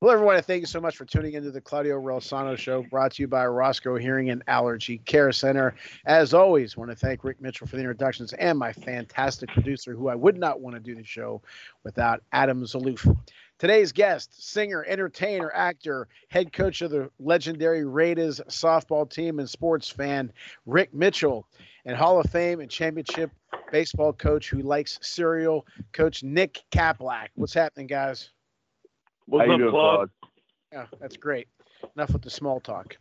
Hello, everyone, thank you so much for tuning into the Claudio Relsano Show, brought to you by Roscoe Hearing and Allergy Care Center. As always, I want to thank Rick Mitchell for the introductions and my fantastic producer, who I would not want to do the show without Adam Zaloof. Today's guest, singer, entertainer, actor, head coach of the legendary Raiders softball team and sports fan, Rick Mitchell, and Hall of Fame and championship baseball coach who likes cereal, Coach Nick Kaplack. What's happening, guys? What's How up, you doing, Claude? Claude? Yeah, that's great. Enough with the small talk.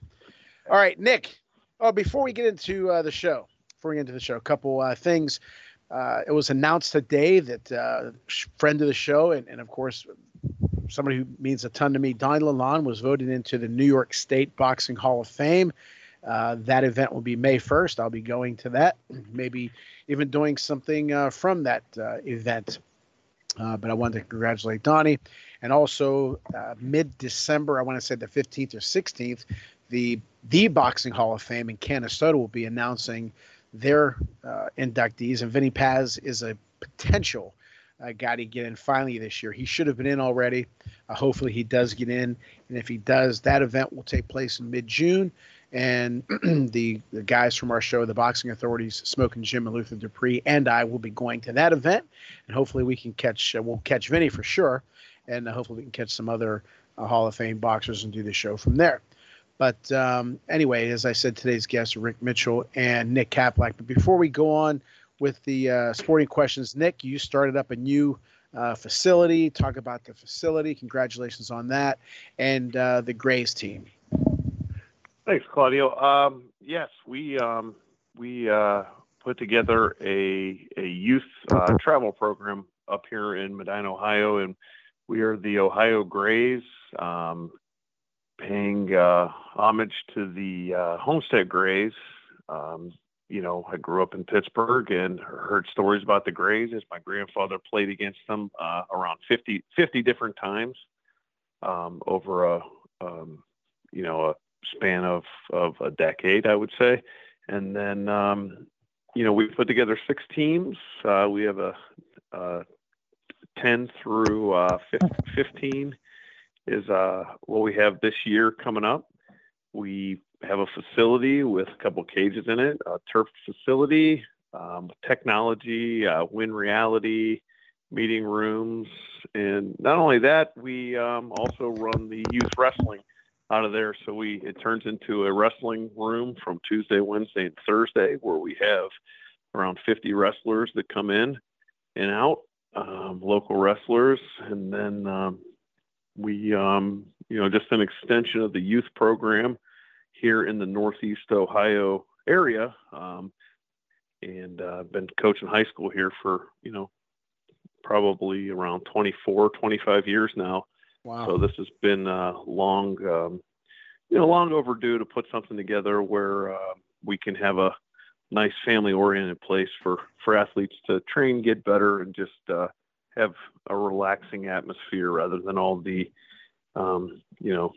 All right, Nick. Oh, before we get into uh, the show, before we get into the show, a couple uh, things. Uh, it was announced today that uh, friend of the show, and, and of course, somebody who means a ton to me, Don Lalonde, was voted into the New York State Boxing Hall of Fame. Uh, that event will be May 1st. I'll be going to that, maybe even doing something uh, from that uh, event. Uh, but I wanted to congratulate Donnie. And also, uh, mid December, I want to say the 15th or 16th, the the Boxing Hall of Fame in Canastota will be announcing their uh, inductees. And Vinny Paz is a potential uh, guy to get in finally this year. He should have been in already. Uh, hopefully, he does get in. And if he does, that event will take place in mid June. And the, the guys from our show, the Boxing Authorities, Smoking Jim and Luther Dupree, and I will be going to that event. And hopefully, we can catch, uh, we'll catch Vinny for sure and hopefully we can catch some other uh, Hall of Fame boxers and do the show from there. But um, anyway, as I said, today's guests are Rick Mitchell and Nick Kaplack. But before we go on with the uh, sporting questions, Nick, you started up a new uh, facility. Talk about the facility. Congratulations on that, and uh, the Grays team. Thanks, Claudio. Um, yes, we um, we uh, put together a a youth uh, travel program up here in Medina, Ohio, and we are the Ohio Grays, um, paying uh, homage to the uh, Homestead Grays. Um, you know, I grew up in Pittsburgh and heard stories about the Grays as my grandfather played against them uh, around 50, 50 different times um, over a, um, you know, a span of, of a decade, I would say. And then, um, you know, we put together six teams. Uh, we have a, a 10 through uh, 15 is uh, what we have this year coming up. We have a facility with a couple cages in it, a turf facility, um, technology, uh, win reality, meeting rooms, and not only that, we um, also run the youth wrestling out of there. So we it turns into a wrestling room from Tuesday, Wednesday, and Thursday, where we have around 50 wrestlers that come in and out um, local wrestlers, and then um, we, um, you know, just an extension of the youth program here in the Northeast Ohio area, um, and uh, been coaching high school here for you know probably around 24, 25 years now. Wow. So this has been uh, long, um, you know, long overdue to put something together where uh, we can have a nice family-oriented place for for athletes to train, get better, and just uh, have a relaxing atmosphere rather than all the, um, you know,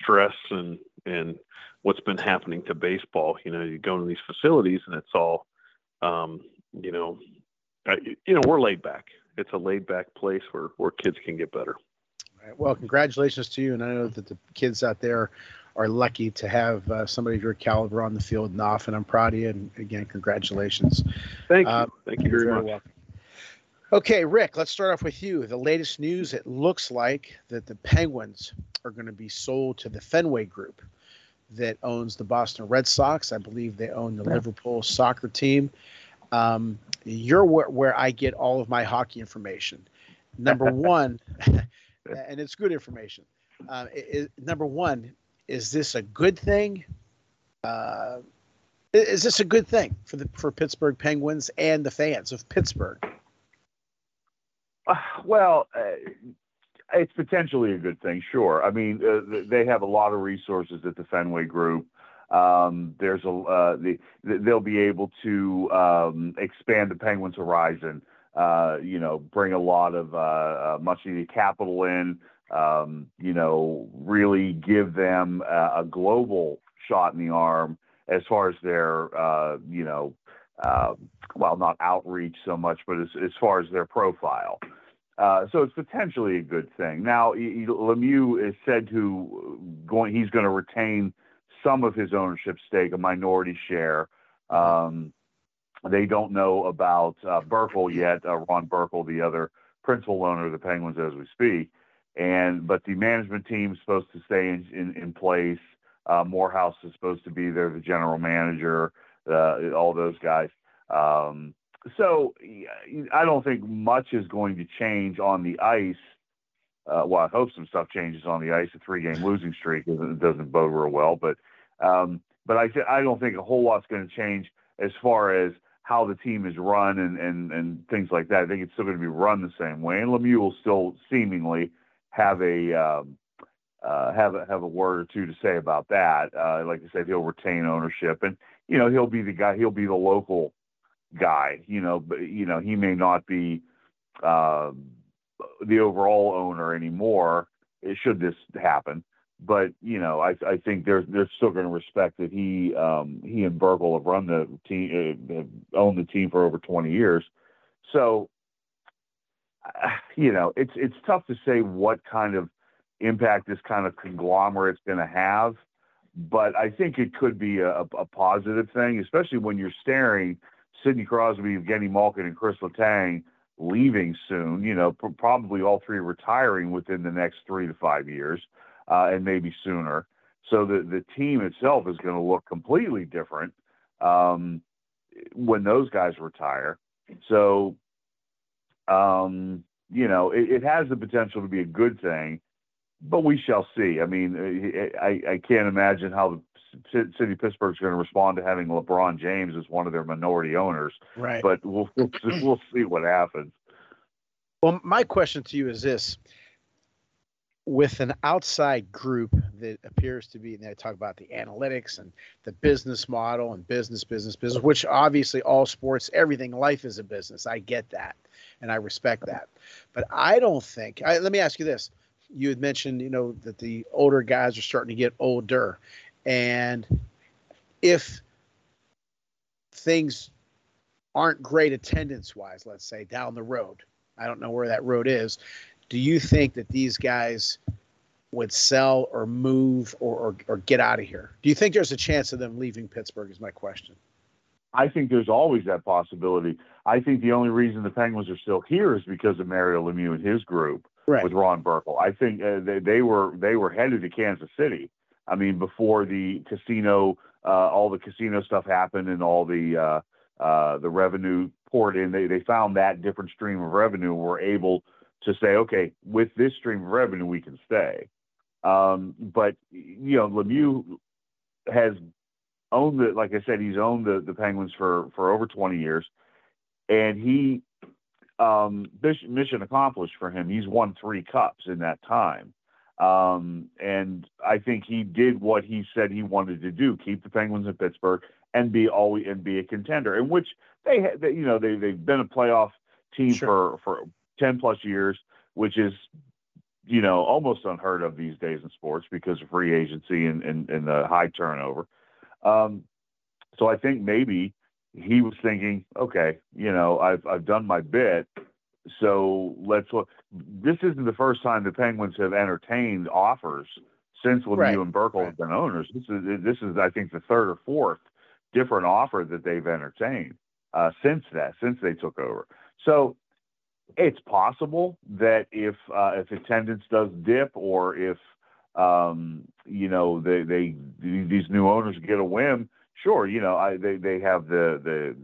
stress and and what's been happening to baseball. You know, you go into these facilities and it's all, um, you know, you know, we're laid back. It's a laid back place where where kids can get better. All right. Well, congratulations to you, and I know that the kids out there are lucky to have uh, somebody of your caliber on the field and off, and I'm proud of you. And again, congratulations. Thank you. Uh, Thank you very, You're much. welcome. Okay, Rick, let's start off with you. The latest news it looks like that the Penguins are going to be sold to the Fenway Group that owns the Boston Red Sox. I believe they own the Liverpool soccer team. Um, you're where, where I get all of my hockey information. Number one, and it's good information. Uh, i- i- number one, is this a good thing? Uh, is this a good thing for the for Pittsburgh Penguins and the fans of Pittsburgh? Uh, Well, uh, it's potentially a good thing, sure. I mean, uh, they have a lot of resources at the Fenway Group. Um, there's a uh, the, they'll be able to um, expand the Penguins' horizon. Uh, you know, bring a lot of much needed capital in. Um, you know, really give them a, a, global shot in the arm as far as their uh, you know, uh, well, not outreach so much, but as, as far as their profile. Uh, so it's potentially a good thing. Now, Lemieux is said to going. He's going to retain some of his ownership stake, a minority share. Um, they don't know about uh, Burkle yet, uh, Ron Burkle, the other principal owner of the Penguins as we speak. And but the management team is supposed to stay in, in, in place. Uh, Morehouse is supposed to be there, the general manager, uh, all those guys. Um, so I don't think much is going to change on the ice. Uh, well, I hope some stuff changes on the ice. A three-game losing streak doesn't, doesn't bode real well, but um, but I I don't think a whole lot's going to change as far as how the team is run and and and things like that. I think it's still going to be run the same way, and Lemieux will still seemingly have a um, uh, have a have a word or two to say about that. Uh, like I said, he'll retain ownership, and you know he'll be the guy. He'll be the local guy. You know, but you know he may not be uh, the overall owner anymore. Should this happen, but you know, I, I think they're they're still going to respect that he um, he and Burkle have run the team, uh, owned the team for over 20 years. So, you know, it's it's tough to say what kind of impact this kind of conglomerate's going to have, but I think it could be a, a positive thing, especially when you're staring Sidney Crosby, Evgeny Malkin, and Chris Letang leaving soon. You know, probably all three retiring within the next three to five years uh, and maybe sooner. So the the team itself is going to look completely different um, when those guys retire. So, um, you know, it, it, has the potential to be a good thing, but we shall see. I mean, I, I can't imagine how the city of Pittsburgh is going to respond to having LeBron James as one of their minority owners. Right. But we'll we'll, we'll see what happens. Well, my question to you is this: with an outside group that appears to be, and they talk about the analytics and the business model and business, business, business, which obviously all sports, everything, life is a business. I get that and I respect that. But I don't think, I, let me ask you this. You had mentioned, you know, that the older guys are starting to get older. And if things aren't great attendance wise, let's say down the road, I don't know where that road is do you think that these guys would sell or move or, or, or get out of here? Do you think there's a chance of them leaving Pittsburgh? Is my question. I think there's always that possibility. I think the only reason the Penguins are still here is because of Mario Lemieux and his group right. with Ron Burkle. I think uh, they, they were they were headed to Kansas City. I mean, before the casino, uh, all the casino stuff happened and all the uh, uh the revenue poured in, they they found that different stream of revenue and were able to say, okay, with this stream of revenue, we can stay. Um, but you know, Lemieux has owned the, like I said, he's owned the, the Penguins for for over 20 years, and he um, mission accomplished for him. He's won three cups in that time. Um, and I think he did what he said he wanted to do: keep the Penguins in Pittsburgh and be always and be a contender. In which they, they you know, they they've been a playoff team sure. for for 10 plus years, which is, you know, almost unheard of these days in sports because of free agency and, and, and the high turnover. Um, so I think maybe he was thinking, okay, you know, I've, I've done my bit. So let's look. This isn't the first time the Penguins have entertained offers since Lemieux right. and Burkle have been owners. This is this is I think the third or fourth different offer that they've entertained uh, since that since they took over. So it's possible that if uh, if attendance does dip or if um, you know they, they these new owners get a whim, sure, you know I, they they have the the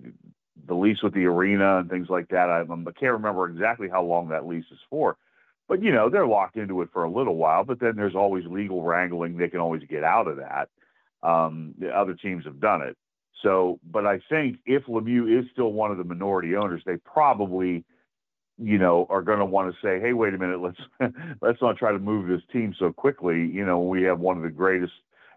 the lease with the arena and things like that. I, I can't remember exactly how long that lease is for, but you know they're locked into it for a little while. But then there's always legal wrangling; they can always get out of that. Um, the other teams have done it. So, but I think if Lemieux is still one of the minority owners, they probably you know, are going to want to say, "Hey, wait a minute, let's let's not try to move this team so quickly." You know, we have one of the greatest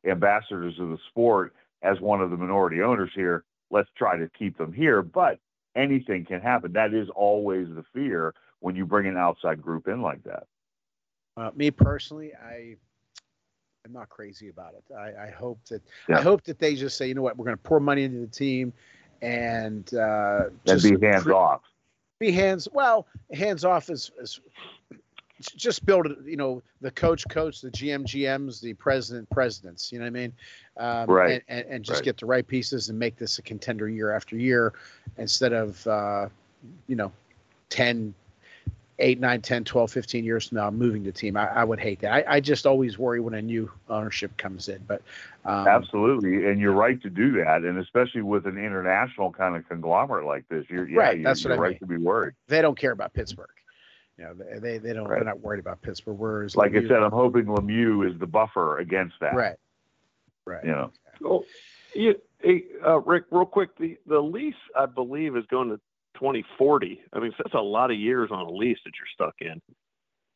ambassadors of the sport as one of the minority owners here. Let's try to keep them here. But anything can happen. That is always the fear when you bring an outside group in like that. Uh, me personally, I I'm not crazy about it. I, I hope that Yeah. I hope that they just say, you know what, we're going to pour money into the team and uh, And just be hands cre- off. be hands well hands off is, is just build it you know the coach coach the gm gms the president presidents you know what i mean? Um, Right. and, and, and just Right. get the right pieces and make this a contender year after year instead of uh, you know 10 8 9 10 12 15 years from now moving the team. I, I would hate that. I, I just always worry when a new ownership comes in but um, Absolutely, and you're right to do that, and especially with an international kind of conglomerate like this, you're yeah, Right, you're, that's what you're I right to be worried. they don't care about pittsburgh you know they, they, they don't Right. they're not worried about pittsburgh whereas Like I said, I'm hoping Lemieux is the buffer against that. right right You know, Oh, you, hey, uh, Rick, real quick, the, the lease, I believe, is going to 2040. I mean, that's a lot of years on a lease that you're stuck in.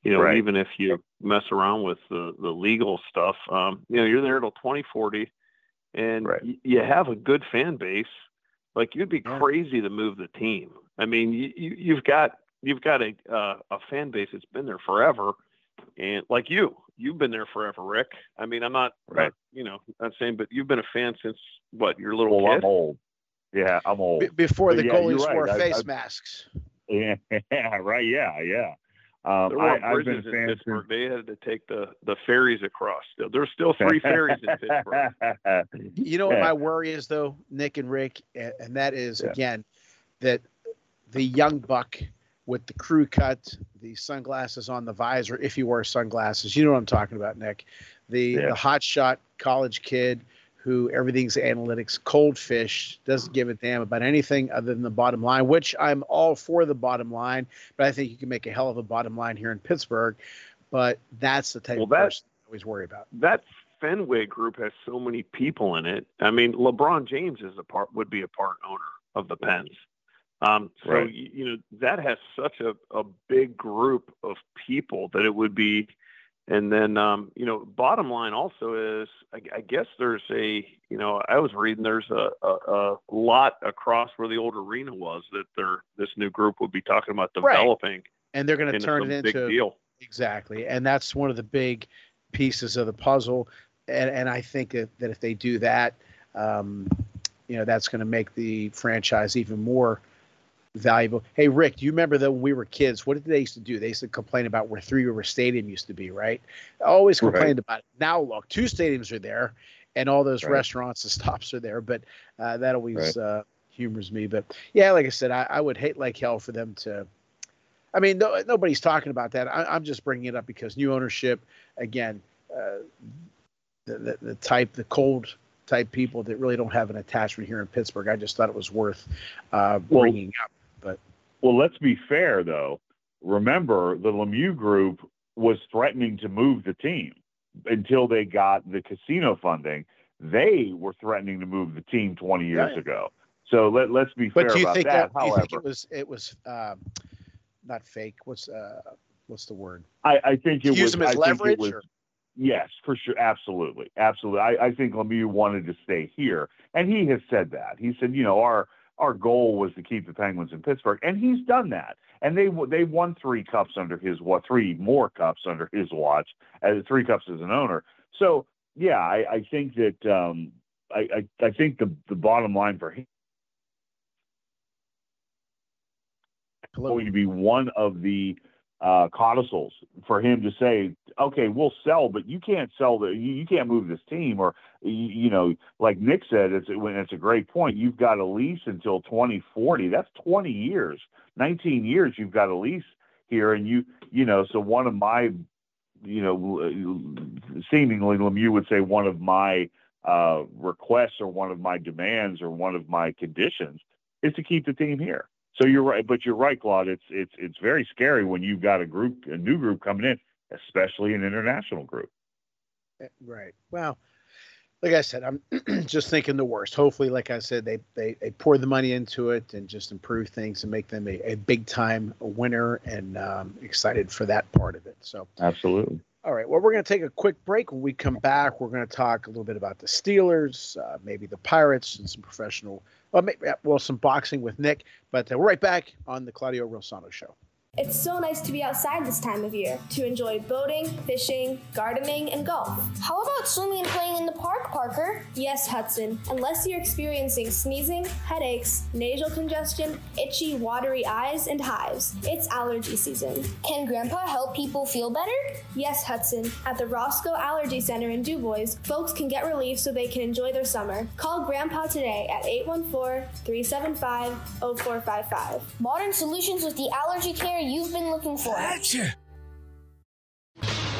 You know, Right. even if you mess around with the, the legal stuff, um, you know, you're there till 2040 and Right. y- you have a good fan base. Like you'd be crazy to move the team. I mean, you, you, you've got, you've got a, uh, a fan base that's been there forever. And like you, you've been there forever, Rick. I mean, I'm not, Right. not, you know, not saying, but you've been a fan since what your little well, kid. I'm old. Yeah, I'm old. Be- before But the yeah, you're goalies right. wore I- face I- masks. Yeah, right. Yeah, yeah. Um, There I, weren't I've been bridges a in fan since Pittsburgh. They had to take the, the ferries across. Still, There's still three ferries in Pittsburgh. You know what Yeah. my worry is, though, Nick and Rick, and, and that is Yeah. again that the young buck with the crew cut, the sunglasses on the visor, if you wear sunglasses, you know what I'm talking about, Nick. The Yeah. the hot shot college kid who everything's analytics, cold fish, doesn't give a damn about anything other than the bottom line, which I'm all for the bottom line, but I think you can make a hell of a bottom line here in Pittsburgh. But that's the type Well, of that- person I always worry about. That Fenway group has so many people in it. I mean, LeBron James is a part would be a part owner of the Pens. Um, so Right. y- you know that has such a, a big group of people that it would be. And then um, you know, bottom line also is I, I guess there's a you know I was reading there's a, a, a lot across where the old arena was that they're this new group would be talking about developing, Right. And they're going to turn it big into deal. Exactly. And that's one of the big pieces of the puzzle. And, and I think that, that if they do that, um, you know, that's going to make the franchise even more valuable. Hey, Rick, do you remember that when we were kids, what did they used to do? They used to complain about where Three River Stadium used to be, right? Always Right. complained about it. Now, look, two stadiums are there and all those Right. restaurants and stops are there. But uh, that always uh, humors me. But yeah, like I said, I, I would hate like hell for them to. I mean, no, nobody's talking about that. I, I'm just bringing it up because new ownership, again, uh, the, the the type, the cold type people that really don't have an attachment here in Pittsburgh. I just thought it was worth uh, Well- bringing up. Well, let's be fair though. Remember, the Lemieux group was threatening to move the team until they got the casino funding. They were threatening to move the team 20 years Right. ago. So let let's be But fair do you about think that. that? do you However, think it was it was um, not fake? What's uh, what's the word? I, I think it Use was them as I think it leverage. was- or- Yes, for sure. Absolutely. Absolutely. I, I think Lemieux wanted to stay here. And he has said that. He said, you know, our our goal was to keep the Penguins in Pittsburgh. And he's done that. And they they won three cups under his what three more cups under his watch, as three cups as an owner. So yeah, I, I think that um I, I, I think the the bottom line for him is going to be one of the uh, codicils for him to say, okay, we'll sell, but you can't sell the, you, you can't move this team, or you, you know, like Nick said, it's it's a great point. You've got a lease until 2040. That's 20 years, 19 years. You've got a lease here, and you, you know, so one of my, you know, seemingly Lemieux would say one of my uh, requests or one of my demands or one of my conditions is to keep the team here. So you're right, but you're right, Claude. It's it's it's very scary when you've got a group, a new group coming in, especially an international group. Eh, Right. Well, like I said, I'm just thinking the worst. Hopefully, like I said, they they, they pour the money into it and just improve things and make them a, a big time winner and um, excited for that part of it. So Absolutely. All right. Well, we're going to take a quick break. When we come back, we're going to talk a little bit about the Steelers, uh, maybe the Pirates, and some professional, well, maybe, well some boxing with Nick. But uh, we're right back on the Claudio Rosano Show. It's so nice to be outside this time of year to enjoy boating, fishing, gardening, and golf. How about swimming and playing in the park, Parker? Yes, Hudson. Unless you're experiencing sneezing, headaches, nasal congestion, itchy, watery eyes, and hives, it's allergy season. Can Grandpa help people feel better? Yes, Hudson. At the Roscoe Allergy Center in DuBois, folks can get relief so they can enjoy their summer. Call Grandpa today at 814 375 0455. Modern solutions with the allergy care you've been looking for. Gotcha.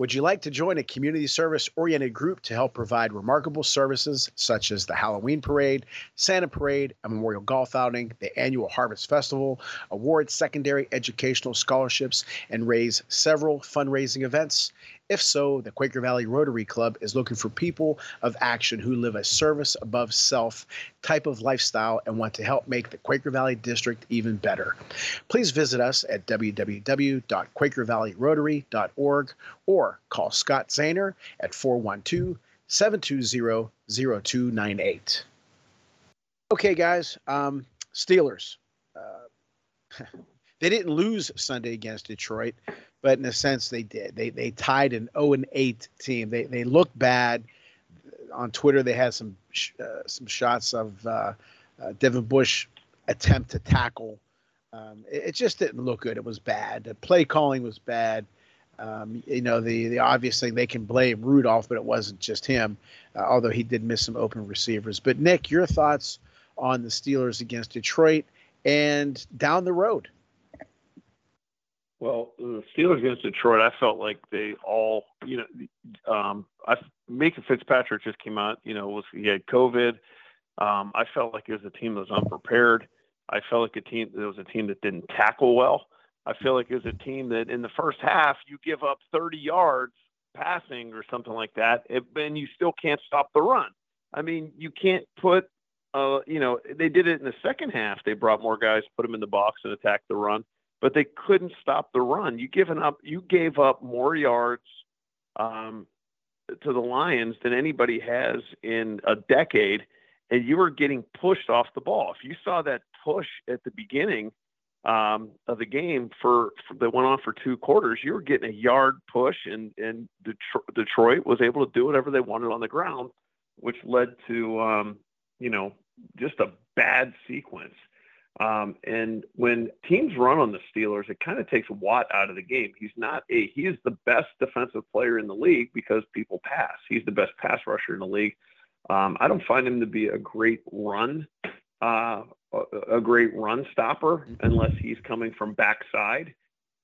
Would you like to join a community service oriented group to help provide remarkable services such as the Halloween Parade, Santa Parade, a memorial golf outing, the annual Harvest Festival, award secondary educational scholarships, and raise several fundraising events? If so, the Quaker Valley Rotary Club is looking for people of action who live a service above self type of lifestyle and want to help make the Quaker Valley District even better. Please visit us at www.quakervalleyrotary.org or call Scott Zahner at 412 720 0298. Okay, guys, um, Steelers. Uh, they didn't lose Sunday against Detroit but in a sense they did. They they tied an 0 and 8 team. They they looked bad. On Twitter, they had some uh, some shots of uh, uh, Devin Bush attempt to tackle. Um, it, it, just didn't look good. It was bad. The play calling was bad. Um, you know, the the obvious thing they can blame Rudolph, but it wasn't just him. Uh, although he did miss some open receivers. But Nick, your thoughts on the Steelers against Detroit and down the road? Well, the Steelers against Detroit, I felt like they all, you know, um, I Minkah Fitzpatrick just came out. You know, was he had COVID. Um, I felt like it was a team that was unprepared. I felt like a team that was a team that didn't tackle well. I feel like it was a team that in the first half you give up 30 yards passing or something like that, and you still can't stop the run. I mean, you can't put, uh, you know, they did it in the second half. They brought more guys, put them in the box, and attacked the run but they couldn't stop the run. You given up, you gave up more yards um, to the Lions than anybody has in a decade, and you were getting pushed off the ball. If you saw that push at the beginning um, of the game for, for, that went on for two quarters, you were getting a yard push, and and Detroit, Detroit was able to do whatever they wanted on the ground, which led to um, you know just a bad sequence. Um, and when teams run on the Steelers, it kind of takes Watt out of the game. He's not a he is the best defensive player in the league because people pass. He's the best pass rusher in the league. Um, I don't find him to be a great run uh, a, great run stopper unless he's coming from backside.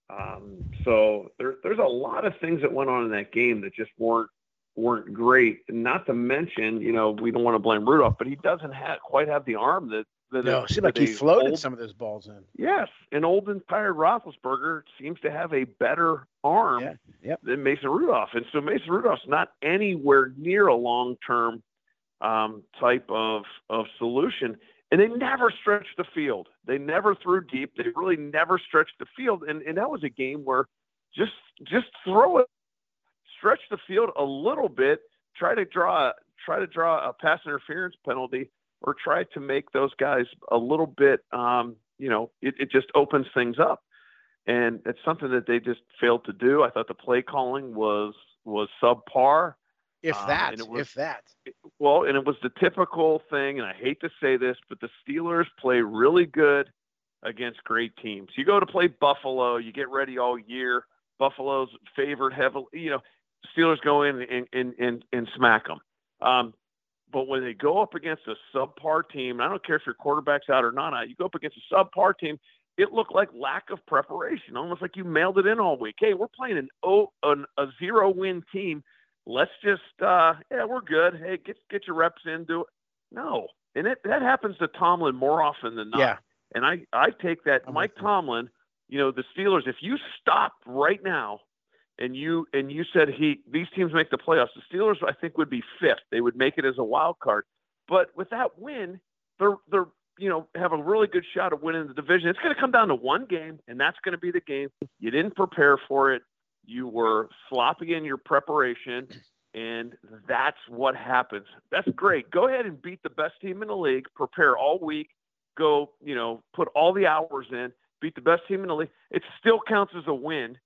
Um, so there, there's a lot of things that went on in that game that just weren't weren't great. not to mention, you know, we don't want to blame Rudolph, but he doesn't have quite have the arm that that no, it seemed like he floated old, some of those balls in. Yes, and old and tired Roethlisberger seems to have a better arm yeah, yep. than Mason Rudolph, and so Mason Rudolph's not anywhere near a long-term um, type of of solution. And they never stretched the field. They never threw deep. They really never stretched the field. And and that was a game where just just throw it, stretch the field a little bit, try to draw try to draw a pass interference penalty or try to make those guys a little bit, um, you know, it, it just opens things up. And it's something that they just failed to do. I thought the play calling was was subpar. If Um, that, it was- if that. Well, and it was the typical thing, and I hate to say this, but the Steelers play really good against great teams. You go to play Buffalo, you get ready all year. Buffalo's favored heavily. You know, Steelers go in and and and, and smack them. Um, but when they go up against a subpar team, I don't care if your quarterback's out or not, you go up against a subpar team. It looked like lack of preparation, almost like you mailed it in all week. Hey, we're playing an o an, a zero win team. Let's just uh, yeah, we're good. Hey, get get your reps in. Do it. No, and it that happens to Tomlin more often than not. Yeah. And I I take that I'm Mike. Tomlin. You know the Steelers. If you stop right now and you and you said he these teams make the playoffs, the Steelers I think would be fifth. They would make it as a wild card. But with that win, they're they're you know have a really good shot of winning the division. It's going to come down to one game, and that's going to be the game. You didn't prepare for it. You were sloppy in your preparation, and that's what happens. That's great. Go ahead and beat the best team in the league. Prepare all week. Go, you know, put all the hours in. Beat the best team in the league. It still counts as a win,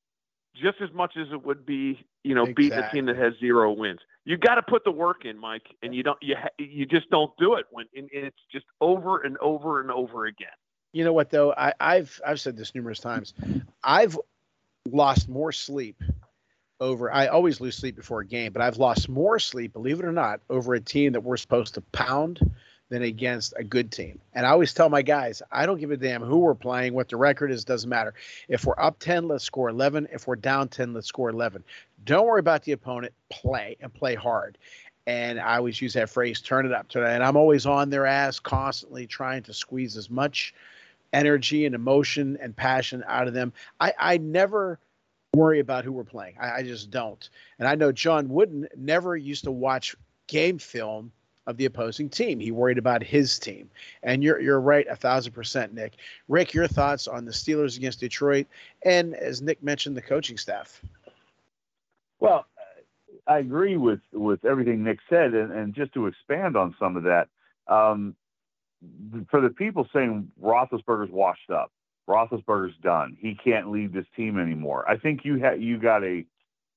just as much as it would be, you know, beating a team that has zero wins. You got to put the work in, Mike, and you don't. You ha- you just don't do it when and it's just over and over and over again. You know what though? I, I've I've said this numerous times. I've lost more sleep over. I always lose sleep before a game, but I've lost more sleep, believe it or not, over a team that we're supposed to pound than against a good team. And I always tell my guys, I don't give a damn who we're playing, what the record is, doesn't matter. If we're up 10, let's score 11. If we're down 10, let's score 11. Don't worry about the opponent. Play and play hard. And I always use that phrase, turn it up. It. And I'm always on their ass, constantly trying to squeeze as much energy and emotion and passion out of them. I, I never worry about who we're playing. I, I just don't. And I know John Wooden never used to watch game film of the opposing team. He worried about his team. And you're you're right a thousand percent, Nick. Rick, your thoughts on the Steelers against Detroit, and as Nick mentioned, the coaching staff. Well, I agree with with everything Nick said, and, and just to expand on some of that, um, for the people saying Roethlisberger's washed up, Roethlisberger's done, he can't lead this team anymore. I think you had you got a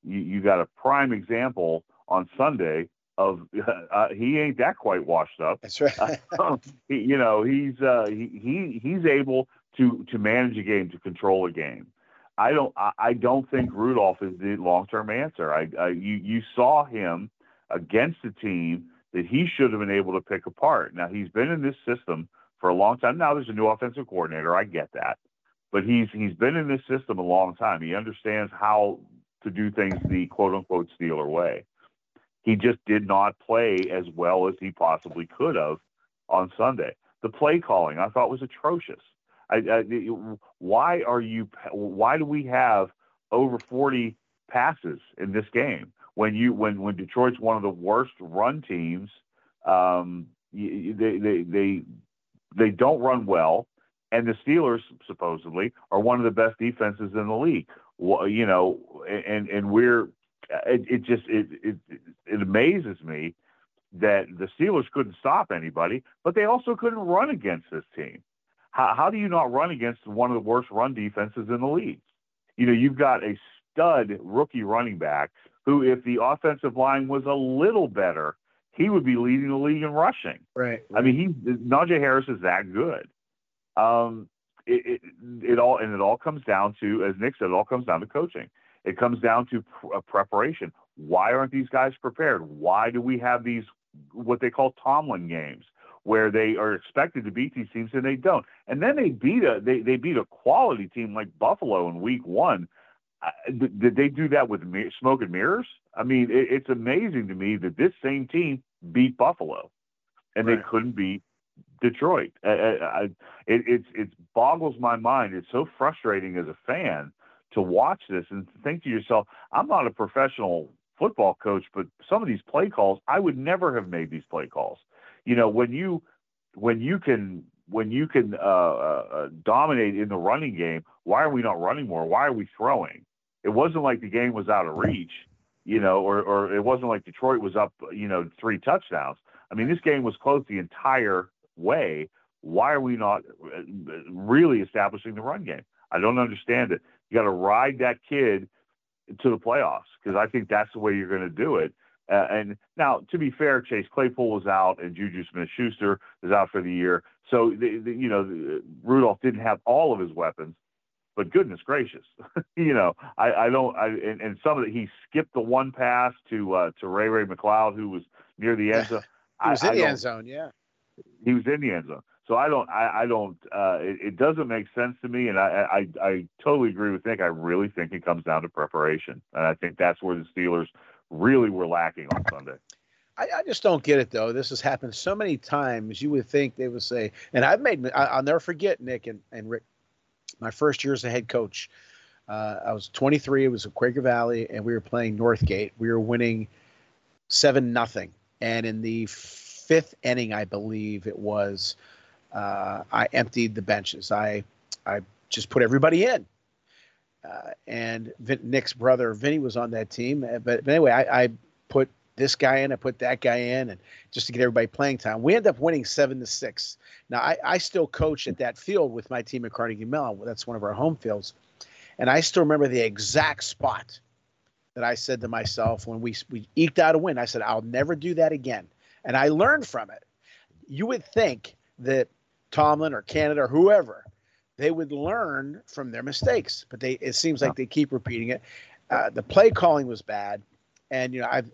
you, you got a prime example on Sunday of uh, he ain't that quite washed up. That's right. he, you know, he's uh, he, he he's able to to manage a game, to control a game. I don't I, I don't think Rudolph is the long term answer. I, I you you saw him against a team that he should have been able to pick apart. Now he's been in this system for a long time. Now there's a new offensive coordinator. I get that, but he's he's been in this system a long time. He understands how to do things the quote unquote Steeler way. He just did not play as well as he possibly could have on Sunday. The play calling I thought was atrocious. I, I, why are you? Why do we have over 40 passes in this game when you when when Detroit's one of the worst run teams? Um, they they they they don't run well, and the Steelers supposedly are one of the best defenses in the league. Well, you know, and and we're it, it just it, it it amazes me that the Steelers couldn't stop anybody, but they also couldn't run against this team. How, how do you not run against one of the worst run defenses in the league? You know, you've got a stud rookie running back who, if the offensive line was a little better, he would be leading the league in rushing. Right. I mean, he Najee Harris is that good. Um, it, it, it all and it all comes down to, as Nick said, it all comes down to coaching. It comes down to pr- uh, preparation. Why aren't these guys prepared? Why do we have these what they call Tomlin games? where they are expected to beat these teams and they don't. And then they beat a they, they beat a quality team like Buffalo in week one. Uh, did, did they do that with me- smoke and mirrors? I mean, it, it's amazing to me that this same team beat Buffalo, and Right. they couldn't beat Detroit. I, I, I, it it's it boggles my mind. It's so frustrating as a fan to watch this and think to yourself, I'm not a professional football coach, but some of these play calls, I would never have made these play calls. You know when you when you can when you can uh, uh, dominate in the running game why are we not running more? Why are we throwing? It wasn't like the game was out of reach you know or or it wasn't like detroit was up you know three touchdowns. I mean this game was close the entire way. Why are we not uh, really establishing the run game i don't understand it you got to ride that kid to the playoffs because i think that's the way you're going to do it Uh, and now, to be fair, Chase Claypool was out and Juju Smith-Schuster is out for the year. So, the, the, you know, Rudolph didn't have all of his weapons, but goodness gracious, you know, I, I don't, I, and, and some of it, he skipped the one pass to, uh, to Ray Ray McCloud, who was near the end zone. he was I, in the end zone, yeah. he was in the end zone. So I don't, I, I don't, uh, it, it doesn't make sense to me. And I, I, I totally agree with Nick. I really think it comes down to preparation. And I think that's where the Steelers really were lacking on Sunday. I, I just don't get it though. This has happened so many times. You would think they would say, and I've made. I, I'll never forget Nick and, and Rick. My first year as a head coach, uh, I was 23. It was at Quaker Valley, and we were playing Northgate. We were winning seven nothing, and in the fifth inning, I believe it was, uh, I emptied the benches. I I just put everybody in. Uh, and Vin, Nick's brother Vinny was on that team, uh, but, but anyway, I, I put this guy in, I put that guy in, and just to get everybody playing time. We end up winning seven to six. Now I, I still coach at that field with my team at Carnegie Mellon. That's one of our home fields, and I still remember the exact spot that I said to myself when we we eked out a win. I said I'll never do that again, and I learned from it. You would think that Tomlin or Canada or whoever they would learn from their mistakes, but they it seems like they keep repeating it. Uh, the play calling was bad, and you know I've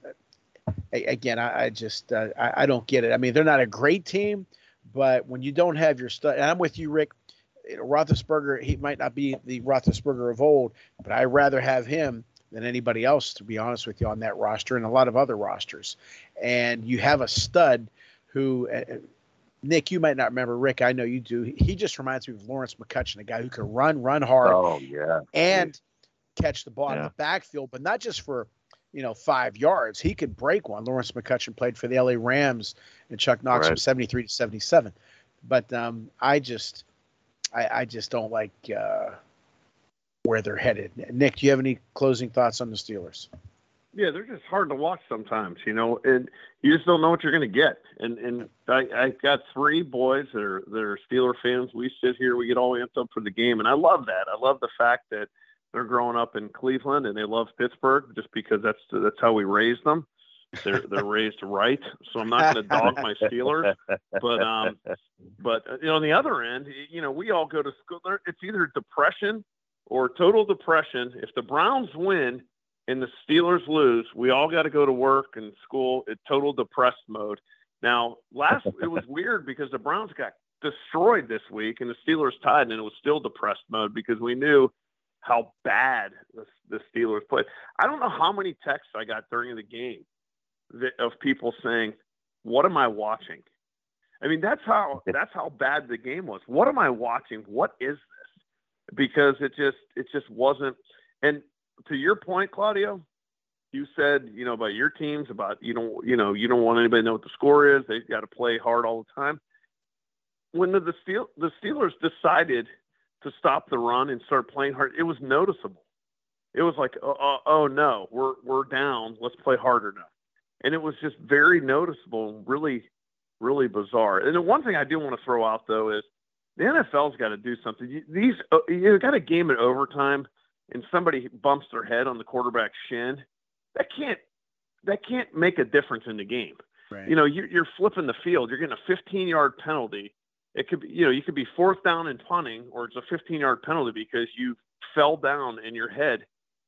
a- again, I, I just uh, I, I don't get it. I mean, they're not a great team, but when you don't have your stuff, and I'm with you, Rick. You know, Roethlisberger, he might not be the Roethlisberger of old, but I'd rather have him than anybody else, to be honest with you, on that roster and a lot of other rosters. And you have a stud who, uh, Nick, you might not remember. Rick, I know you do. He just reminds me of Lawrence McCutcheon, a guy who can run, run hard, Oh yeah. and catch the ball in the backfield, but not just for you know five yards. He could break one. Lawrence McCutcheon played for the LA Rams and Chuck Knox from seventy three to seventy seven. But um, I just I, I just don't like uh, where they're headed. Nick, do you have any closing thoughts on the Steelers? Yeah, they're just hard to watch sometimes, you know, and you just don't know what you're going to get. And and I, I got three boys that are that are Steeler fans. We sit here, we get all amped up for the game, and I love that. I love the fact that they're growing up in Cleveland and they love Pittsburgh just because that's that's how we raised them. They're they're raised right, so I'm not going to dog my Steelers. But um, but you know, on the other end, you know, we all go to school. It's either depression or total depression. If the Browns win and the Steelers lose, we all got to go to work and school in total depressed mode. Now, last it was weird because the Browns got destroyed this week and the Steelers tied, and it was still depressed mode because we knew how bad the, the Steelers played. I don't know how many texts I got during the game that, of people saying, "What am I watching?" I mean, that's how that's how bad the game was. What am I watching? What is this? Because it just it just wasn't. And to your point, Claudio, you said you know about your teams about you don't you know you don't want anybody to know what the score is. They've got to play hard all the time. When the the, Steel, the Steelers decided to stop the run and start playing hard, it was noticeable. It was like, oh, oh, oh no, we're we're down. Let's play harder now. And it was just very noticeable and really, really bizarre. And the one thing I do want to throw out though is the NFL's got to do something. These uh, you got a game in overtime, and somebody bumps their head on the quarterback's shin. That can't that can't make a difference in the game. Right. You know, you're, you're flipping the field. You're getting a 15 yard penalty. It could be, you know, you could be fourth down and punting, or it's a 15 yard penalty because you fell down and your head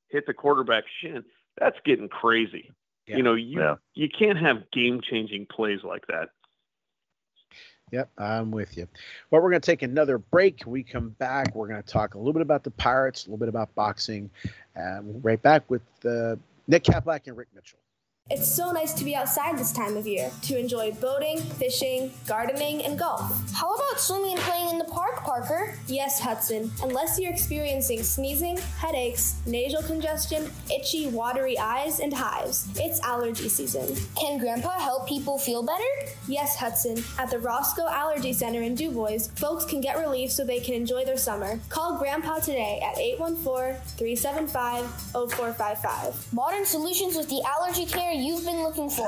hit the quarterback's shin. That's getting crazy. Yeah. You know, you Yeah. you can't have game changing plays like that. Yep, I'm with you. Well, we're going to take another break. When we come back, we're going to talk a little bit about the Pirates, a little bit about boxing. And we'll be right back with uh, Nick Kaplack and Rick Mitchell. It's so nice to be outside this time of year to enjoy boating, fishing, gardening, and golf. How about swimming and playing in the park, Parker? Yes, Hudson, unless you're experiencing sneezing, headaches, nasal congestion, itchy, watery eyes, and hives, it's allergy season. Can Grandpa help people feel better? Yes, Hudson, at the Roscoe Allergy Center in DuBois, folks can get relief so they can enjoy their summer. Call Grandpa today at 814 375 0455. Modern solutions with the allergy care you've been looking for.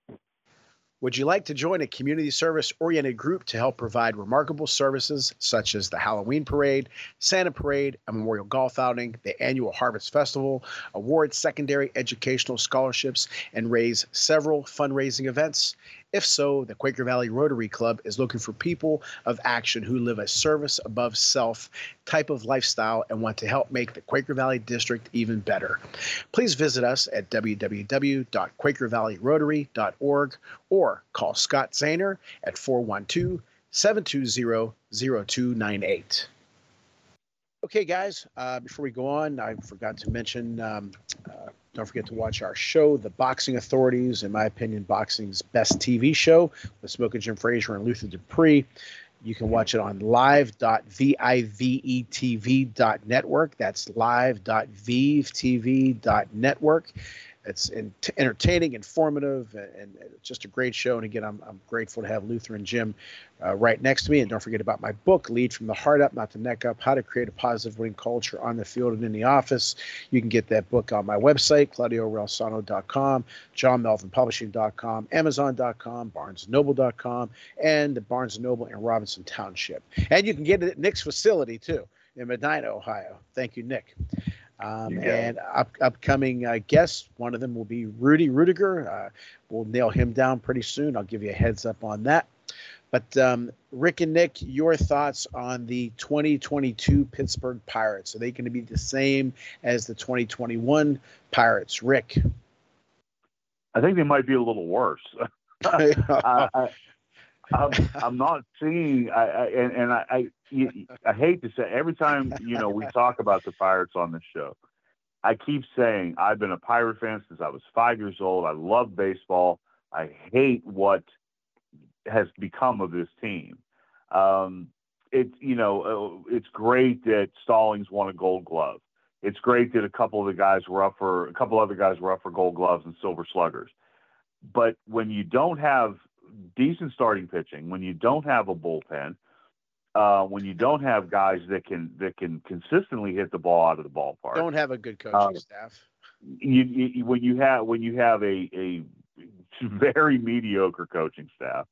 Would you like to join a community service oriented group to help provide remarkable services such as the Halloween Parade, Santa Parade, a memorial golf outing, the annual Harvest Festival, award secondary educational scholarships, and raise several fundraising events? If so, the Quaker Valley Rotary Club is looking for people of action who live a service above self type of lifestyle and want to help make the Quaker Valley District even better. Please visit us at www.quakervalleyrotary.org or call Scott Zahner at 412 720 0298. Okay, guys, uh, before we go on, I forgot to mention um, uh, don't forget to watch our show, The Boxing Authorities, in my opinion, boxing's best TV show with Smoking Jim Frazier and Luther Dupree. You can watch it on live.vivetv.network. That's live.vivetv.network. It's in, entertaining, informative, and, and, just a great show. And again, I'm, I'm grateful to have Luther and Jim uh, right next to me. And don't forget about my book, Lead from the Heart Up, Not the Neck Up How to Create a Positive Winning Culture on the Field and in the Office. You can get that book on my website, ClaudioReilsono.com, JohnMelvinPublishing.com, Amazon.com, BarnesNoble.com, and the Barnes Noble in Robinson Township. And you can get it at Nick's facility too in Medina, Ohio. Thank you, Nick. Um, and up, upcoming uh, guests, one of them will be Rudy Ruettiger. Uh, we'll nail him down pretty soon. I'll give you a heads up on that. But um, Rick and Nick, your thoughts on the 2022 Pittsburgh Pirates? Are they going to be the same as the 2021 Pirates? Rick? I think they might be a little worse. I, I, I'm, I'm, not seeing, I, I and, and I, I, I hate to say, every time you know we talk about the Pirates on this show, I keep saying I've been a Pirate fan since I was five years old. I love baseball. I hate what has become of this team. Um, it's you know uh, it's great that Stallings won a Gold Glove. It's great that a couple of the guys were up for a couple other guys were up for Gold Gloves and Silver Sluggers. But when you don't have decent starting pitching, when you don't have a bullpen, uh, when you don't have guys that can that can consistently hit the ball out of the ballpark, don't have a good coaching uh, staff. You, you, when you have when you have a a very mediocre coaching staff,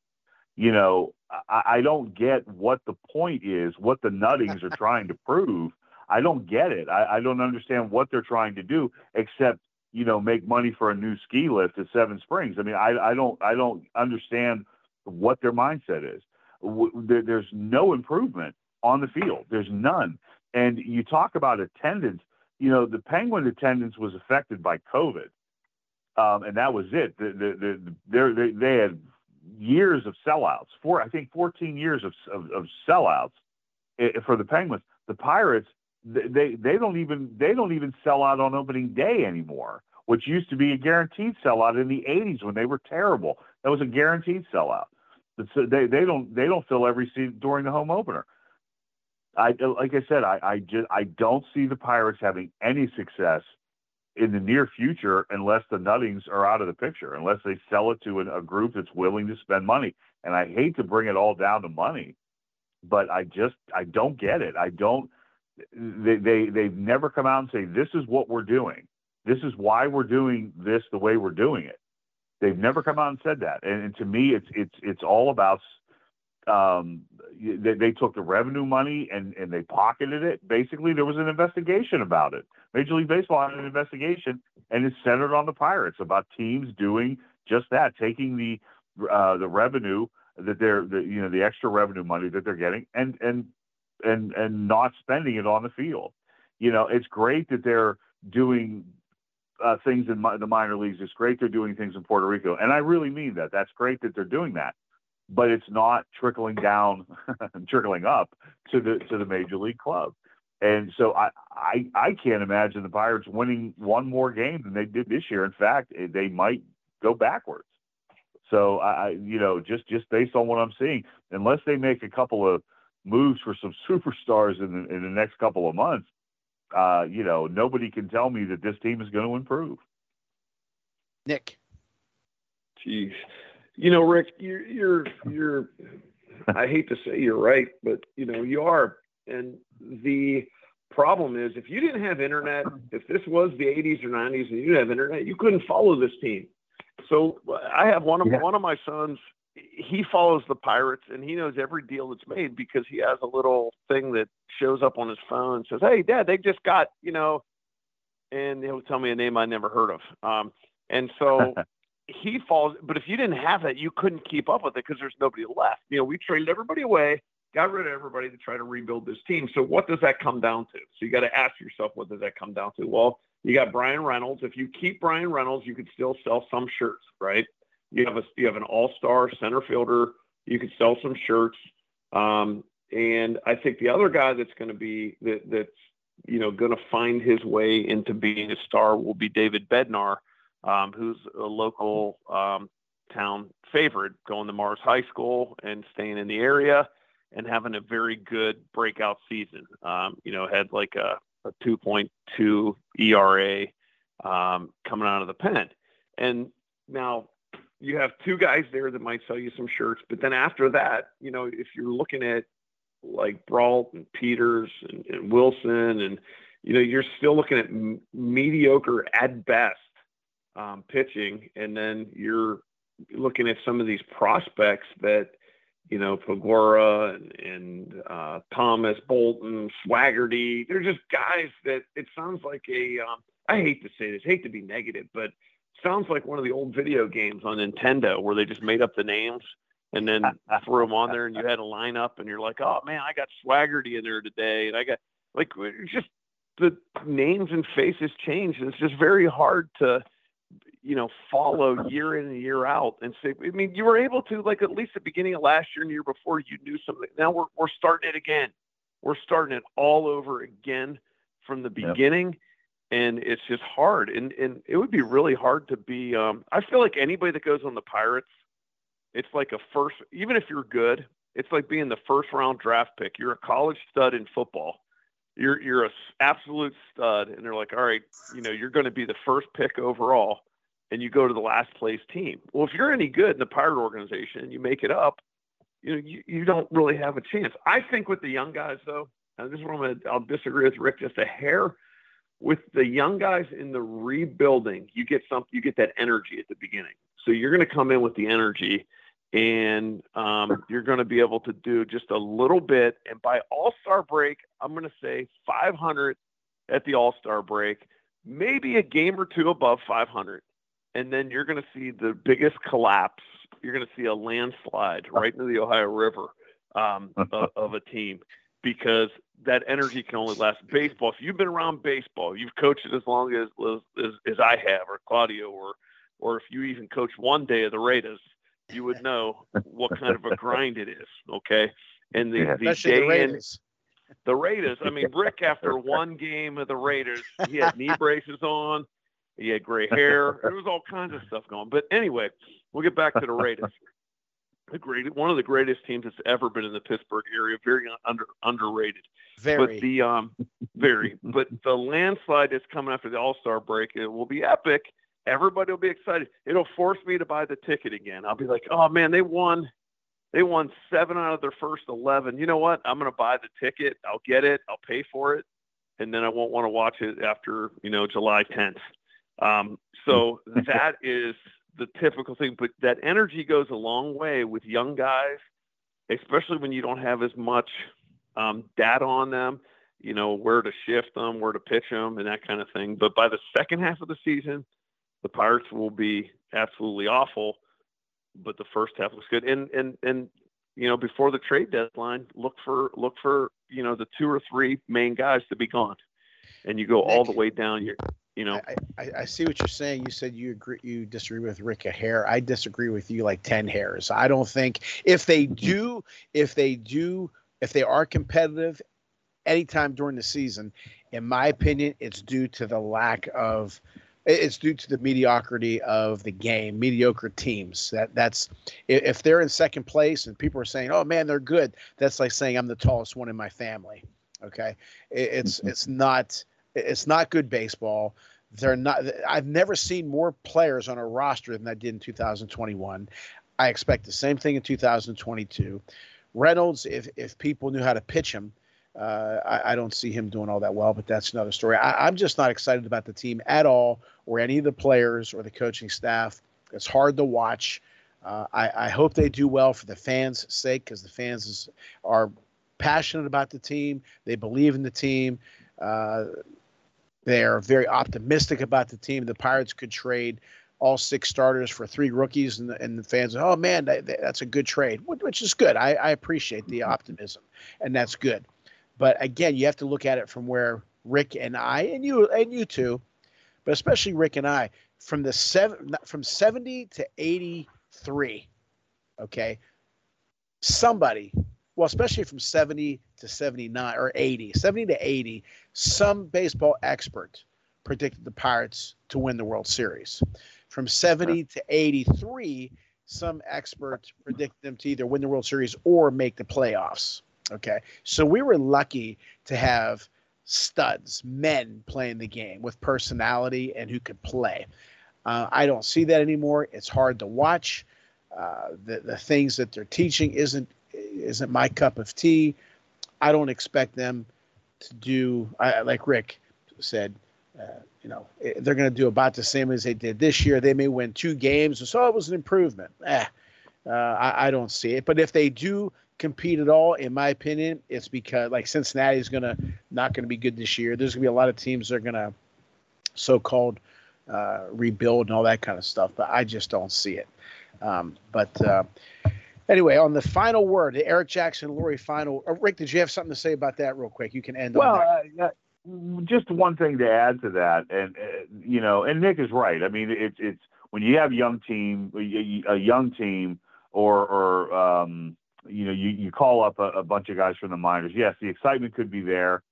you know, I, I don't get what the point is, what the Nuttings are trying to prove. I don't get it. I, I don't understand what they're trying to do, except you know, make money for a new ski lift at Seven Springs. I mean, I, I don't I don't understand what their mindset is. There, there's no improvement on the field. There's none. And you talk about attendance. You know, the Penguin attendance was affected by COVID, um, and that was it. The, the, the, they, they had years of sellouts. Four, I think, 14 years of, of, of sellouts eh, for the Penguins. The Pirates, they they don't even they don't even sell out on opening day anymore, which used to be a guaranteed sellout in the 80s when they were terrible. That was a guaranteed sellout. They they don't they don't fill every seat during the home opener. I like I said, I I just I don't see the Pirates having any success in the near future unless the Nuttings are out of the picture, unless they sell it to a, a group that's willing to spend money. And I hate to bring it all down to money, but I just I don't get it. I don't. They they they've never come out and say this is what we're doing. This is why we're doing this the way we're doing it. They've never come out and said that. And, and to me, it's it's it's all about um, they, they, took the revenue money and, and they pocketed it. Basically, there was an investigation about it. Major League Baseball had an investigation, and it's centered on the Pirates about teams doing just that, taking the uh, the revenue that they're the, you know the extra revenue money that they're getting and and and and not spending it on the field. You know, it's great that they're doing uh, things in mi- the minor leagues. It's great they're doing things in Puerto Rico, and I really mean that. That's great that they're doing that, but it's not trickling down, trickling up to the to the major league club. And so I, I I can't imagine the Pirates winning one more game than they did this year. In fact, eh, they might go backwards. So I, you know, just just based on what I'm seeing, unless they make a couple of moves for some superstars in the, in the next couple of months, uh, you know, nobody can tell me that this team is going to improve. Nick. Jeez. You know, Rick, you're you're you're I hate to say you're right, but you know, you are. And the problem is if you didn't have internet, if this was the 80s or 90s and you didn't have internet, you couldn't follow this team. So I have one of yeah. one of my sons. He follows the Pirates, and he knows every deal that's made because he has a little thing that shows up on his phone and says, "Hey, Dad, they just got you know," and he'll tell me a name I never heard of. Um, and so he falls. But if you didn't have that, you couldn't keep up with it because there's nobody left. You know, we traded everybody away, got rid of everybody to try to rebuild this team. So what does that come down to? So you got to ask yourself, what does that come down to? Well, you got Bryan Reynolds. If you keep Bryan Reynolds, you could still sell some shirts, right? You have a you have an all-star center fielder. You could sell some shirts. Um, and I think the other guy that's going to be that that's you know going to find his way into being a star will be David Bednar, um, who's a local um, town favorite, going to Mars High School and staying in the area and having a very good breakout season. Um, you know, had like a a 2.2 ERA um, coming out of the pen. And now you have two guys there that might sell you some shirts, but then after that, you know, if you're looking at like Brault and Peters and, and Wilson, and you know, you're still looking at m- mediocre at best um, pitching, and then you're looking at some of these prospects that you know, Pagora and, and uh, Thomas Bolton, Swaggerty. They're just guys that it sounds like a. Um, I hate to say this, hate to be negative, but sounds like one of the old video games on Nintendo where they just made up the names and then threw them on there, and you had a lineup, and you're like, oh man, I got Swaggerty in there today, and I got like just the names and faces change, and it's just very hard to you know, follow year in and year out and say, I mean, you were able to like at least the beginning of last year and year before you knew something. Now we're we're starting it again. We're starting it all over again from the beginning. Yep. And it's just hard. And and it would be really hard to be um I feel like anybody that goes on the Pirates, it's like a first even if you're good, it's like being the first round draft pick. You're a college stud in football. You're you're a absolute stud, and they're like, all right, you know, you're going to be the first pick overall and you go to the last place team. Well, if you're any good in the pirate organization and you make it up, you know, you, you don't really have a chance. I think with the young guys though, and this is where I'm gonna, I'll disagree with Rick just a hair. With the young guys in the rebuilding, you get some, you get that energy at the beginning. So you're going to come in with the energy, and um, you're going to be able to do just a little bit. And by All Star break, I'm going to say 500 at the All Star break, maybe a game or two above 500 and then you're going to see the biggest collapse. You're going to see a landslide right into the Ohio River um, of, of, a team because that energy can only last. Baseball. If you've been around baseball, you've coached it as long as as, as I have, or Claudio, or or if you even coach one day of the Raiders, you would know what kind of a grind it is. Okay, and the, the day the in the Raiders. I mean, Rick after one game of the Raiders, he had knee braces on. He had gray hair. there was all kinds of stuff going. But anyway, we'll get back to the Raiders. The great, one of the greatest teams that's ever been in the Pittsburgh area. Very under underrated. Very. But the um, very. but the landslide that's coming after the All Star break, it will be epic. Everybody will be excited. It'll force me to buy the ticket again. I'll be like, oh man, they won. They won seven out of their first eleven. You know what? I'm going to buy the ticket. I'll get it. I'll pay for it, and then I won't want to watch it after you know July 10th. Um, so that is the typical thing, but that energy goes a long way with young guys, especially when you don't have as much um, data on them, you know, where to shift them, where to pitch them, and that kind of thing. But by the second half of the season, the Pirates will be absolutely awful. but the first half looks good. And and and you know, before the trade deadline, look for look for you know the two or three main guys to be gone, and you go all the way down. Your you know, I, I, I, see what you're saying. You said you agree, you disagree with Rick a hair. I disagree with you like ten hairs. I don't think if they do, if they do, if they are competitive, anytime during the season, in my opinion, it's due to the lack of it's due to the mediocrity of the game, mediocre teams. That that's if they're in second place and people are saying, "Oh man, they're good," that's like saying I'm the tallest one in my family. Okay, it's mm-hmm. it's not it's not good baseball. They're not. I've never seen more players on a roster than I did in 2021. I expect the same thing in 2022. Reynolds, if if people knew how to pitch him, uh, I, I, don't see him doing all that well, but that's another story. I, am just not excited about the team at all, or any of the players or the coaching staff. It's hard to watch. Uh, I, I, hope they do well for the fans' sake because the fans is, are passionate about the team. They believe in the team. Uh, they are very optimistic about the team. The Pirates could trade all six starters for three rookies, and the, and the fans, oh man, that, that's a good trade, which is good. I, I appreciate the mm-hmm. optimism, and that's good. But again, you have to look at it from where Rick and I and you and you too, but especially Rick and I from the seven from 70 to 83. Okay. Somebody, well, especially from 70 to 79 or 80, 70 to 80, some baseball expert predicted the Pirates to win the World Series. From 70 to 83, some experts predicted them to either win the World Series or make the playoffs. Okay. So we were lucky to have studs, men playing the game with personality and who could play. Uh, I don't see that anymore. It's hard to watch. Uh, the the things that they're teaching isn't isn't my cup of tea. I don't expect them to do I, like Rick said. Uh, you know eh, they're going to do about the same as they did this year. They may win two games, so it was an improvement. Eh, uh, I, I, don't see it. But if they do compete at all, in my opinion, it's because like Cincinnati is gonna not gonna be good this year. There's gonna be a lot of teams that are gonna so-called uh, rebuild and all that kind of stuff, but I just don't see it. Um, but uh, anyway, on the final word, the Eric Jackson Lurie final. Uh, Rick, did you have something to say about that real quick? You can end. Well, uh, just one thing to add to that, and uh, you know, and Nick is right. I mean, it's it's when you have young team, a young team, or or um, you know, you, you call up a, a bunch of guys from the minors. Yes, the excitement could be there,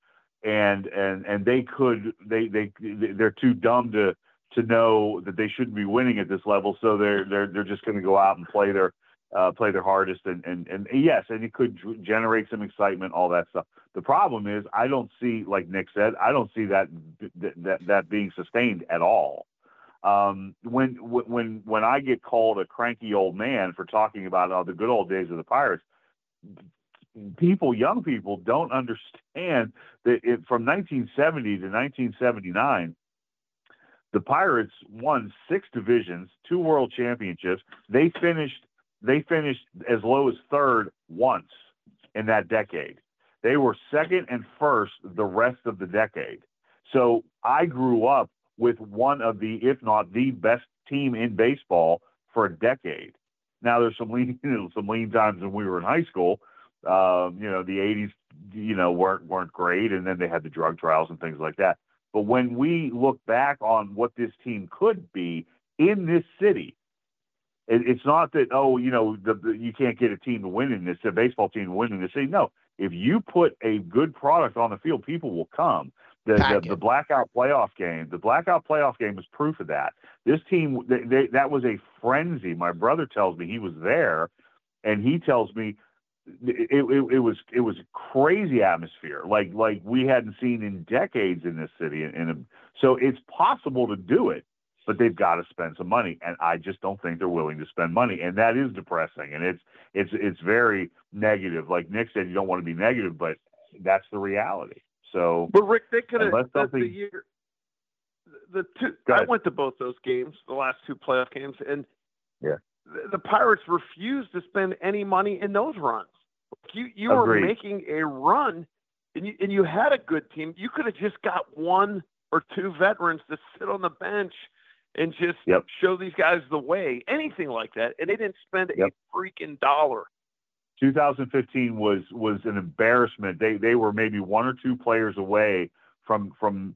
and and and they could they they they're too dumb to to know that they shouldn't be winning at this level, so they're they're they're just going to go out and play their uh, play their hardest, and, and and yes, and it could generate some excitement, all that stuff. The problem is, I don't see, like Nick said, I don't see that that that being sustained at all. Um, when when when I get called a cranky old man for talking about oh, the good old days of the Pirates, people, young people, don't understand that it, from 1970 to 1979, the Pirates won six divisions, two World Championships. They finished they finished as low as third once in that decade. They were second and first the rest of the decade. So I grew up with one of the, if not the best team in baseball for a decade. Now there's some lean, you know, some lean times when we were in high school. Um, you know, the '80s, you know, weren't weren't great, and then they had the drug trials and things like that. But when we look back on what this team could be in this city, it, it's not that oh, you know, the, the, you can't get a team to win in this, a baseball team to win in this city. No, if you put a good product on the field, people will come. The, the, the, blackout playoff game, the blackout playoff game was proof of that. This team, they, they, that was a frenzy. My brother tells me he was there, and he tells me it, it, it was it was crazy atmosphere, like like we hadn't seen in decades in this city. And, and so it's possible to do it, but they've got to spend some money, and I just don't think they're willing to spend money, and that is depressing, and it's it's it's very negative. Like Nick said, you don't want to be negative, but that's the reality. So, but Rick, they could have something... the year. The two, I went to both those games, the last two playoff games, and yeah, the, the Pirates refused to spend any money in those runs. You you Agreed. were making a run, and you and you had a good team. You could have just got one or two veterans to sit on the bench and just Yep. show these guys the way, anything like that. And they didn't spend Yep. a freaking dollar. 2015 was was an embarrassment. They they were maybe one or two players away from from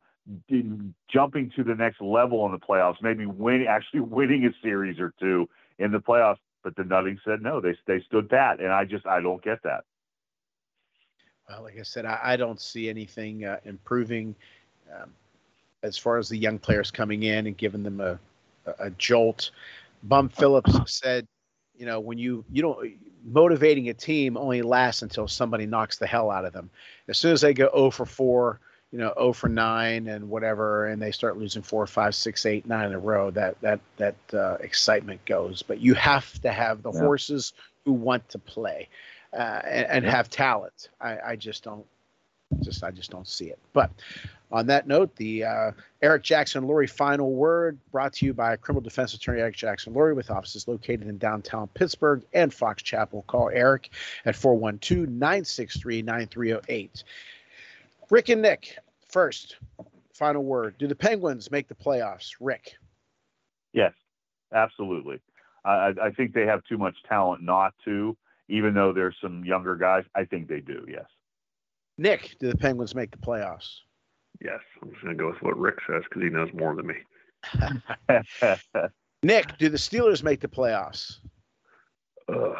jumping to the next level in the playoffs, maybe win actually winning a series or two in the playoffs. But the Nutting said no. They they stood pat, and I just I don't get that. Well, like I said, I, I don't see anything uh, improving um, as far as the young players coming in and giving them a, a, jolt. Bum Phillips said, you know, when you you don't motivating a team only lasts until somebody knocks the hell out of them. As soon as they go 0 for 4, you know, 0 for 9 and whatever, and they start losing four, five, six, eight, nine in a row, that that that uh, excitement goes. But you have to have the Yeah. horses who want to play uh, and, and have talent. I, I just don't, just I just don't see it. But on that note, the uh, Eric Jackson Lurie final word brought to you by criminal defense attorney Eric Jackson Lurie with offices located in downtown Pittsburgh and Fox Chapel. Call Eric at 412 963 9308. Rick and Nick, first, final word. Do the Penguins make the playoffs? Rick. Yes, absolutely. I, I- I think they have too much talent not to, even though there's some younger guys. I think they do. Yes. Nick, do the Penguins make the playoffs? Yes, I'm just going to go with what Rick says because he knows more than me. Nick, do the Steelers make the playoffs? Ugh.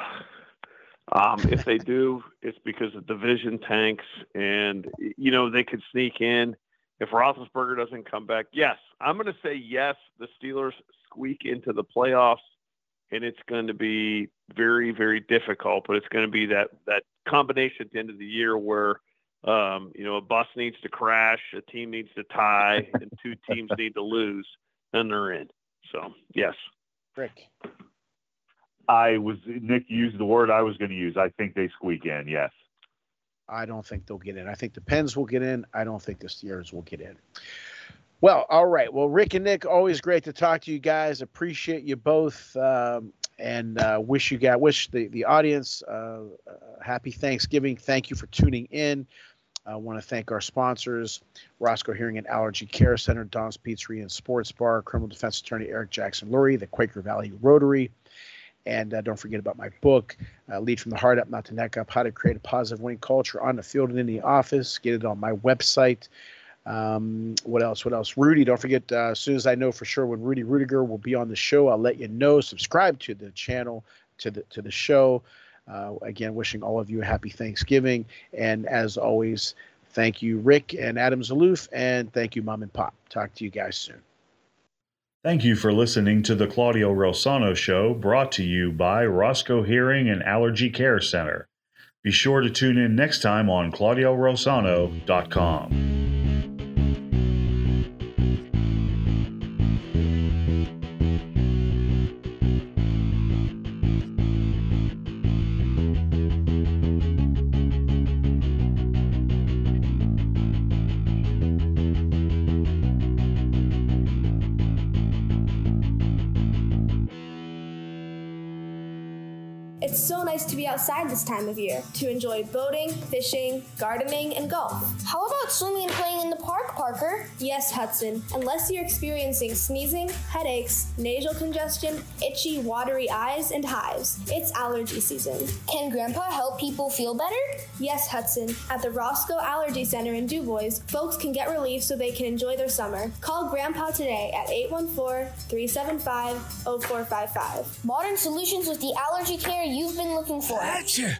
Um, if they do, it's because the division tanks, and you know they could sneak in. If Roethlisberger doesn't come back, yes, I'm going to say yes. The Steelers squeak into the playoffs, and it's going to be very, very difficult. But it's going to be that that combination at the end of the year where um, you know a bus needs to crash, a team needs to tie, and two teams need to lose, then they're in. So yes. Rick. I was Nick used the word I was going to use. I think they squeak in. Yes. I don't think they'll get in. I think the Pens will get in. I don't think the Steelers will get in. Well, all right. Well, Rick and Nick, always great to talk to you guys. Appreciate you both, um, and uh, wish you guys wish the the audience uh, uh, happy Thanksgiving. Thank you for tuning in. I want to thank our sponsors, Roscoe Hearing and Allergy Care Center, Don's Pizzeria and Sports Bar, criminal defense attorney Eric Jackson Lurie, the Quaker Valley Rotary, and uh, don't forget about my book, uh, Lead from the Heart Up, Not the Neck Up How to Create a Positive Winning Culture on the Field and in the Office. Get it on my website. Um, what else? What else? Rudy, don't forget, uh, as soon as I know for sure when Rudy Ruettiger will be on the show, I'll let you know. Subscribe to the channel, to the, to the show. Uh, again, wishing all of you a happy Thanksgiving. And as always, thank you, Rick and Adam Zaloof, and thank you, Mom and Pop. Talk to you guys soon. Thank you for listening to the Claudio Reilsono Show, brought to you by Roscoe Hearing and Allergy Care Center. Be sure to tune in next time on ClaudioReilsono.com. outside this time of year to enjoy boating, fishing, gardening, and golf. How about swimming and playing in the park, Parker? Yes, Hudson, unless you're experiencing sneezing, headaches, nasal congestion, itchy, watery eyes, and hives. It's allergy season. Can Grandpa help people feel better? Yes, Hudson. At the Roscoe Allergy Center in DuBois, folks can get relief so they can enjoy their summer. Call Grandpa today at 814 375 0455. Modern solutions with the allergy care you've been looking for. The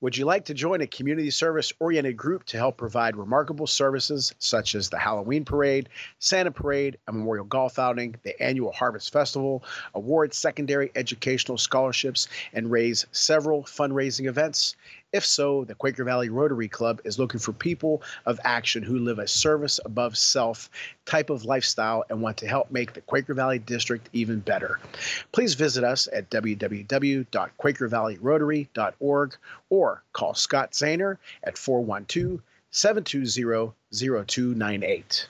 Would you like to join a community service oriented group to help provide remarkable services such as the Halloween Parade, Santa Parade, a memorial golf outing, the annual Harvest Festival, award secondary educational scholarships, and raise several fundraising events? If so, the Quaker Valley Rotary Club is looking for people of action who live a service above self type of lifestyle and want to help make the Quaker Valley District even better. Please visit us at www.quakervalleyrotary.org or call Scott Zahner at 412 720 0298.